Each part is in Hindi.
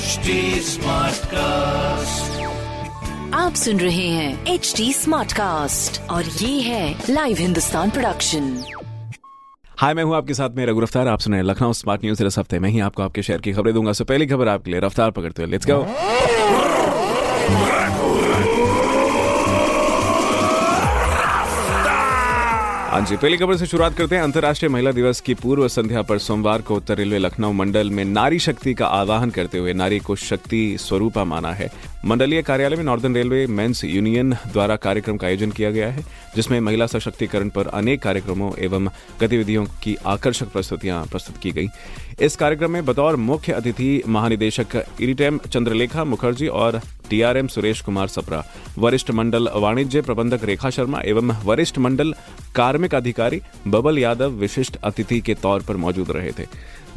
HD Smartcast. आप सुन रहे हैं एच डी स्मार्ट कास्ट और ये है लाइव हिंदुस्तान प्रोडक्शन हाय मैं हूँ आपके साथ में रघु रफ्तार आप सुन रहे हैं लखनऊ स्मार्ट न्यूज़ इस हफ़्ते में ही आपको आपके शहर की खबरें दूँगा। सो पहली खबर आपके लिए रफ्तार पकड़ते हुए लेट्स गो हाँ जी पहली खबर से शुरुआत करते हैं। अंतर्राष्ट्रीय महिला दिवस की पूर्व संध्या पर सोमवार को उत्तर रेलवे लखनऊ मंडल में नारी शक्ति का आवाहन करते हुए नारी को शक्ति स्वरूपा माना है। मंडलीय कार्यालय में नॉर्दर्न रेलवे मेंस यूनियन द्वारा कार्यक्रम का आयोजन किया गया है, जिसमें महिला सशक्तिकरण पर अनेक कार्यक्रमों एवं गतिविधियों की आकर्षक प्रस्तुतियाँ प्रस्तुत की गई। इस कार्यक्रम में बतौर मुख्य अतिथि महानिदेशक इरिटेम चंद्रलेखा मुखर्जी और टीआरएम सुरेश कुमार सप्रा, वरिष्ठ मंडल वाणिज्य प्रबंधक रेखा शर्मा एवं वरिष्ठ मंडल कार्मिक अधिकारी बबल यादव विशिष्ट अतिथि के तौर पर मौजूद रहे थे।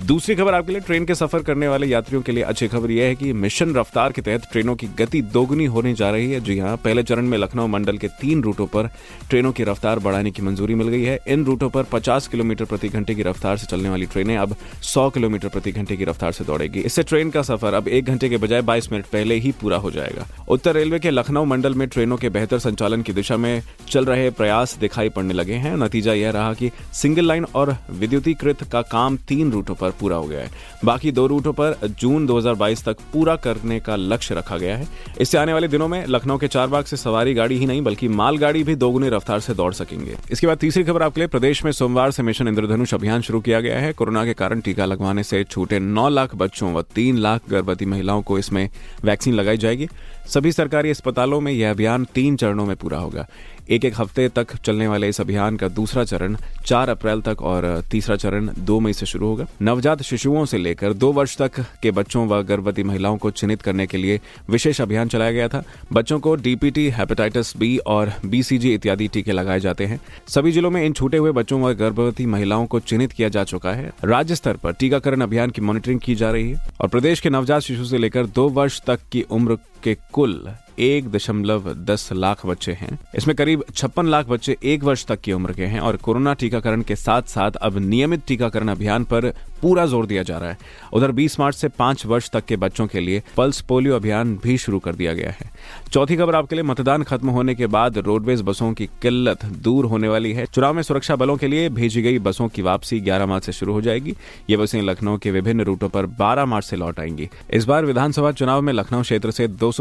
दूसरी खबर आपके लिए, ट्रेन के सफ़र करने वाले यात्रियों के लिए अच्छी खबर यह है कि मिशन रफ्तार के तहत ट्रेनों की गति दोगुनी होने जा रही है। जी हाँ पहले चरण में लखनऊ मंडल के तीन रूटों पर ट्रेनों की रफ्तार बढ़ाने की मंजूरी मिल गई है। इन रूटों पर 50 किलोमीटर प्रति घंटे की रफ्तार से चलने वाली ट्रेनें अब 100 किलोमीटर प्रति घंटे की रफ्तार से दौड़ेगी। इससे ट्रेन का सफ़र अब एक घंटे के बजाय बाईस मिनट पहले ही पूरा हो जाएगा। उत्तर रेलवे के लखनऊ मंडल में ट्रेनों के बेहतर संचालन की दिशा में चल रहे प्रयास दिखाई पड़ने लगे हैं। नतीजा यह रहा कि सिंगल लाइन और विद्युतीकृत का काम तीन रूटों पर पूरा हो गया है। बाकी दो रूटों पर जून 2022 तक पूरा करने का लक्ष्य रखा गया है। इससे आने वाले दिनों में लखनऊ के चार बाग से सवारी गाड़ी ही नहीं, बल्कि मालगाड़ी भी दोगुनी रफ्तार से दौड़ सकेंगे। इसके बाद तीसरी खबर आपके लिए, प्रदेश में सोमवार से मिशन इंद्रधनुष अभियान शुरू किया गया है। कोरोना के कारण टीका लगवाने से छूटे नौ लाख बच्चों व तीन लाख गर्भवती महिलाओं को इसमें वैक्सीन लगाई जाएगी। सभी सरकारी अस्पतालों में यह अभियान तीन चरणों में पूरा होगा। एक एक हफ़्ते तक चलने वाले इस अभियान का दूसरा चरण 4 अप्रैल तक और तीसरा चरण 2 मई से शुरू होगा। नवजात शिशुओं से लेकर दो वर्ष तक के बच्चों व गर्भवती महिलाओं को चिन्हित करने के लिए विशेष अभियान चलाया गया था। बच्चों को डीपीटी हेपेटाइटिस बी और बीसीजी इत्यादि टीके लगाए जाते हैं। सभी जिलों में इन छूटे हुए बच्चों व गर्भवती महिलाओं को चिन्हित किया जा चुका है। राज्य स्तर पर टीकाकरण अभियान की मॉनिटरिंग की जा रही है और प्रदेश के नवजात शिशु से लेकर दो वर्ष तक की उम्र के कुल एक दशमलव दस लाख बच्चे हैं। इसमें करीब छप्पन लाख बच्चे एक वर्ष तक की उम्र के हैं और कोरोना टीकाकरण के साथ साथ अब नियमित टीकाकरण अभियान पर पूरा ज़ोर दिया जा रहा है। उधर 20 मार्च से पाँच वर्ष तक के बच्चों के लिए पल्स पोलियो अभियान भी शुरू कर दिया गया है। चौथी खबर आपके लिए, मतदान खत्म होने के बाद रोडवेज़ बसों की किल्लत दूर होने वाली है। चुनाव में सुरक्षा बलों के लिए भेजी गई बसों की वापसी ग्यारह मार्च से शुरू हो जाएगी। ये बसें लखनऊ के विभिन्न रूटों पर बारह मार्च से लौट आएँगी। इस बार विधानसभा चुनाव में लखनऊ क्षेत्र से दो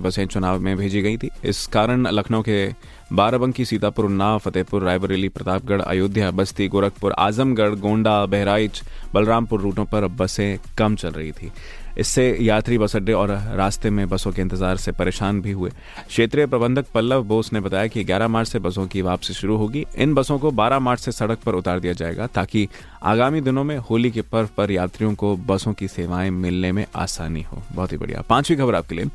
बसें चुनाव में भेजी गई थी। इस कारण लखनऊ के बाराबंकी, सीतापुर उन्नाव फतेहपुर, रायबरेली, प्रतापगढ़, अयोध्या, बस्ती, गोरखपुर, आजमगढ़, गोंडा, बहराइच बलरामपुर रूटों पर अब बसें कम चल रही थी। इससे यात्री बस अड्डे और रास्ते में बसों के इंतज़ार से परेशान भी हुए। क्षेत्रीय प्रबंधक पल्लव बोस ने बताया कि 11 मार्च से बसों की वापसी शुरू होगी। इन बसों को 12 मार्च से सड़क पर उतार दिया जाएगा ताकि आगामी दिनों में होली के पर्व पर यात्रियों को बसों की सेवाएँ मिलने में आसानी हो। बहुत ही बढ़िया। पांचवी खबर आपके लिए।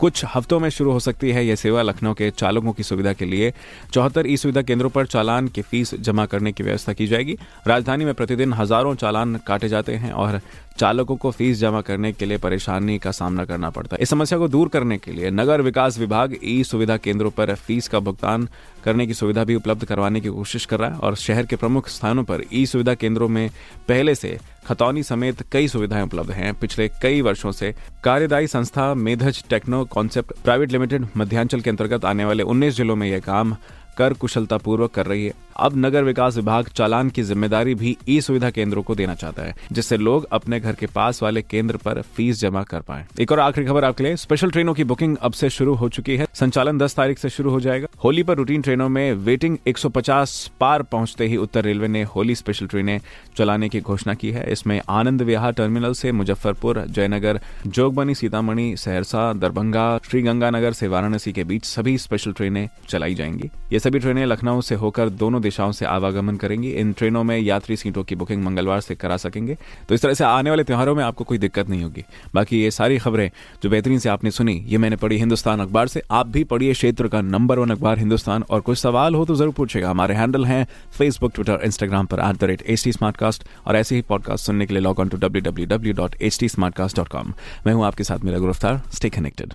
कुछ हफ्तों में शुरू हो सकती है यह सेवा लखनऊ के चालकों की सुविधा के लिए। चौहत्तर ई सुविधा केंद्रों पर चालान की फ़ीस जमा करने की व्यवस्था की जाएगी। राजधानी में प्रतिदिन हज़ारों चालान काटे जाते हैं और चालकों को फ़ीस जमा करने के लिए परेशानी का सामना करना पड़ता है। इस समस्या को दूर करने के लिए नगर विकास विभाग ई सुविधा केंद्रों पर फ़ीस का भुगतान करने की सुविधा भी उपलब्ध करवाने की कोशिश कर रहा है और शहर के प्रमुख स्थानों पर ई सुविधा केंद्रों में पहले से खतौनी समेत कई सुविधाएँ उपलब्ध हैं। पिछले कई वर्षों से कार्यदायी संस्था Medhaj techno concept private limited Madhyanchal के अंतर्गत आने वाले 19 जिलों में यह काम कर कुशलता पूर्वक कर रही है। अब नगर विकास विभाग चालान की ज़िम्मेदारी भी ई सुविधा केंद्रों को देना चाहता है, जिससे लोग अपने घर के पास वाले केंद्र पर फ़ीस जमा कर पाए। एक और आखिरी खबर आपके लिए स्पेशल ट्रेनों की बुकिंग अब से शुरू हो चुकी है। संचालन 10 तारीख से शुरू हो जाएगा। होली पर रूटीन ट्रेनों में वेटिंग 150 पार पहुँचते ही उत्तर रेलवे ने होली स्पेशल ट्रेनें चलाने की घोषणा की है। इसमें आनंद विहार टर्मिनल से मुजफ्फरपुर, जयनगर, जोगबनी, सीतामढ़ी, सहरसा, दरभंगा, श्रीगंगानगर से वाराणसी के बीच सभी स्पेशल ट्रेनें चलाई जाएँगी। ये सभी ट्रेनें लखनऊ से होकर दोनों दिशाओं से आवागमन करेंगी। इन ट्रेनों में यात्री सीटों की बुकिंग मंगलवार से करा सकेंगे। तो इस तरह से आने वाले त्योहारों में आपको कोई दिक्कत नहीं होगी। बाकी ये सारी खबरें जो बेहतरीन से आपने सुनी, ये मैंने पढ़ी हिंदुस्तान अखबार से। आप भी पढ़िए क्षेत्र का नंबर वन अखबार हिंदुस्तान। और कुछ सवाल हो तो ज़रूर पूछेगा हमारे हैंडल हैं फेसबुक ट्विटर इंस्टाग्राम पर एट और ऐसे ही पॉडकास्ट सुनने के लिए लॉग ऑन टू डब्ल्यू मैं हूँ आपके साथ मेरा गिरफ़्तार। Stay connected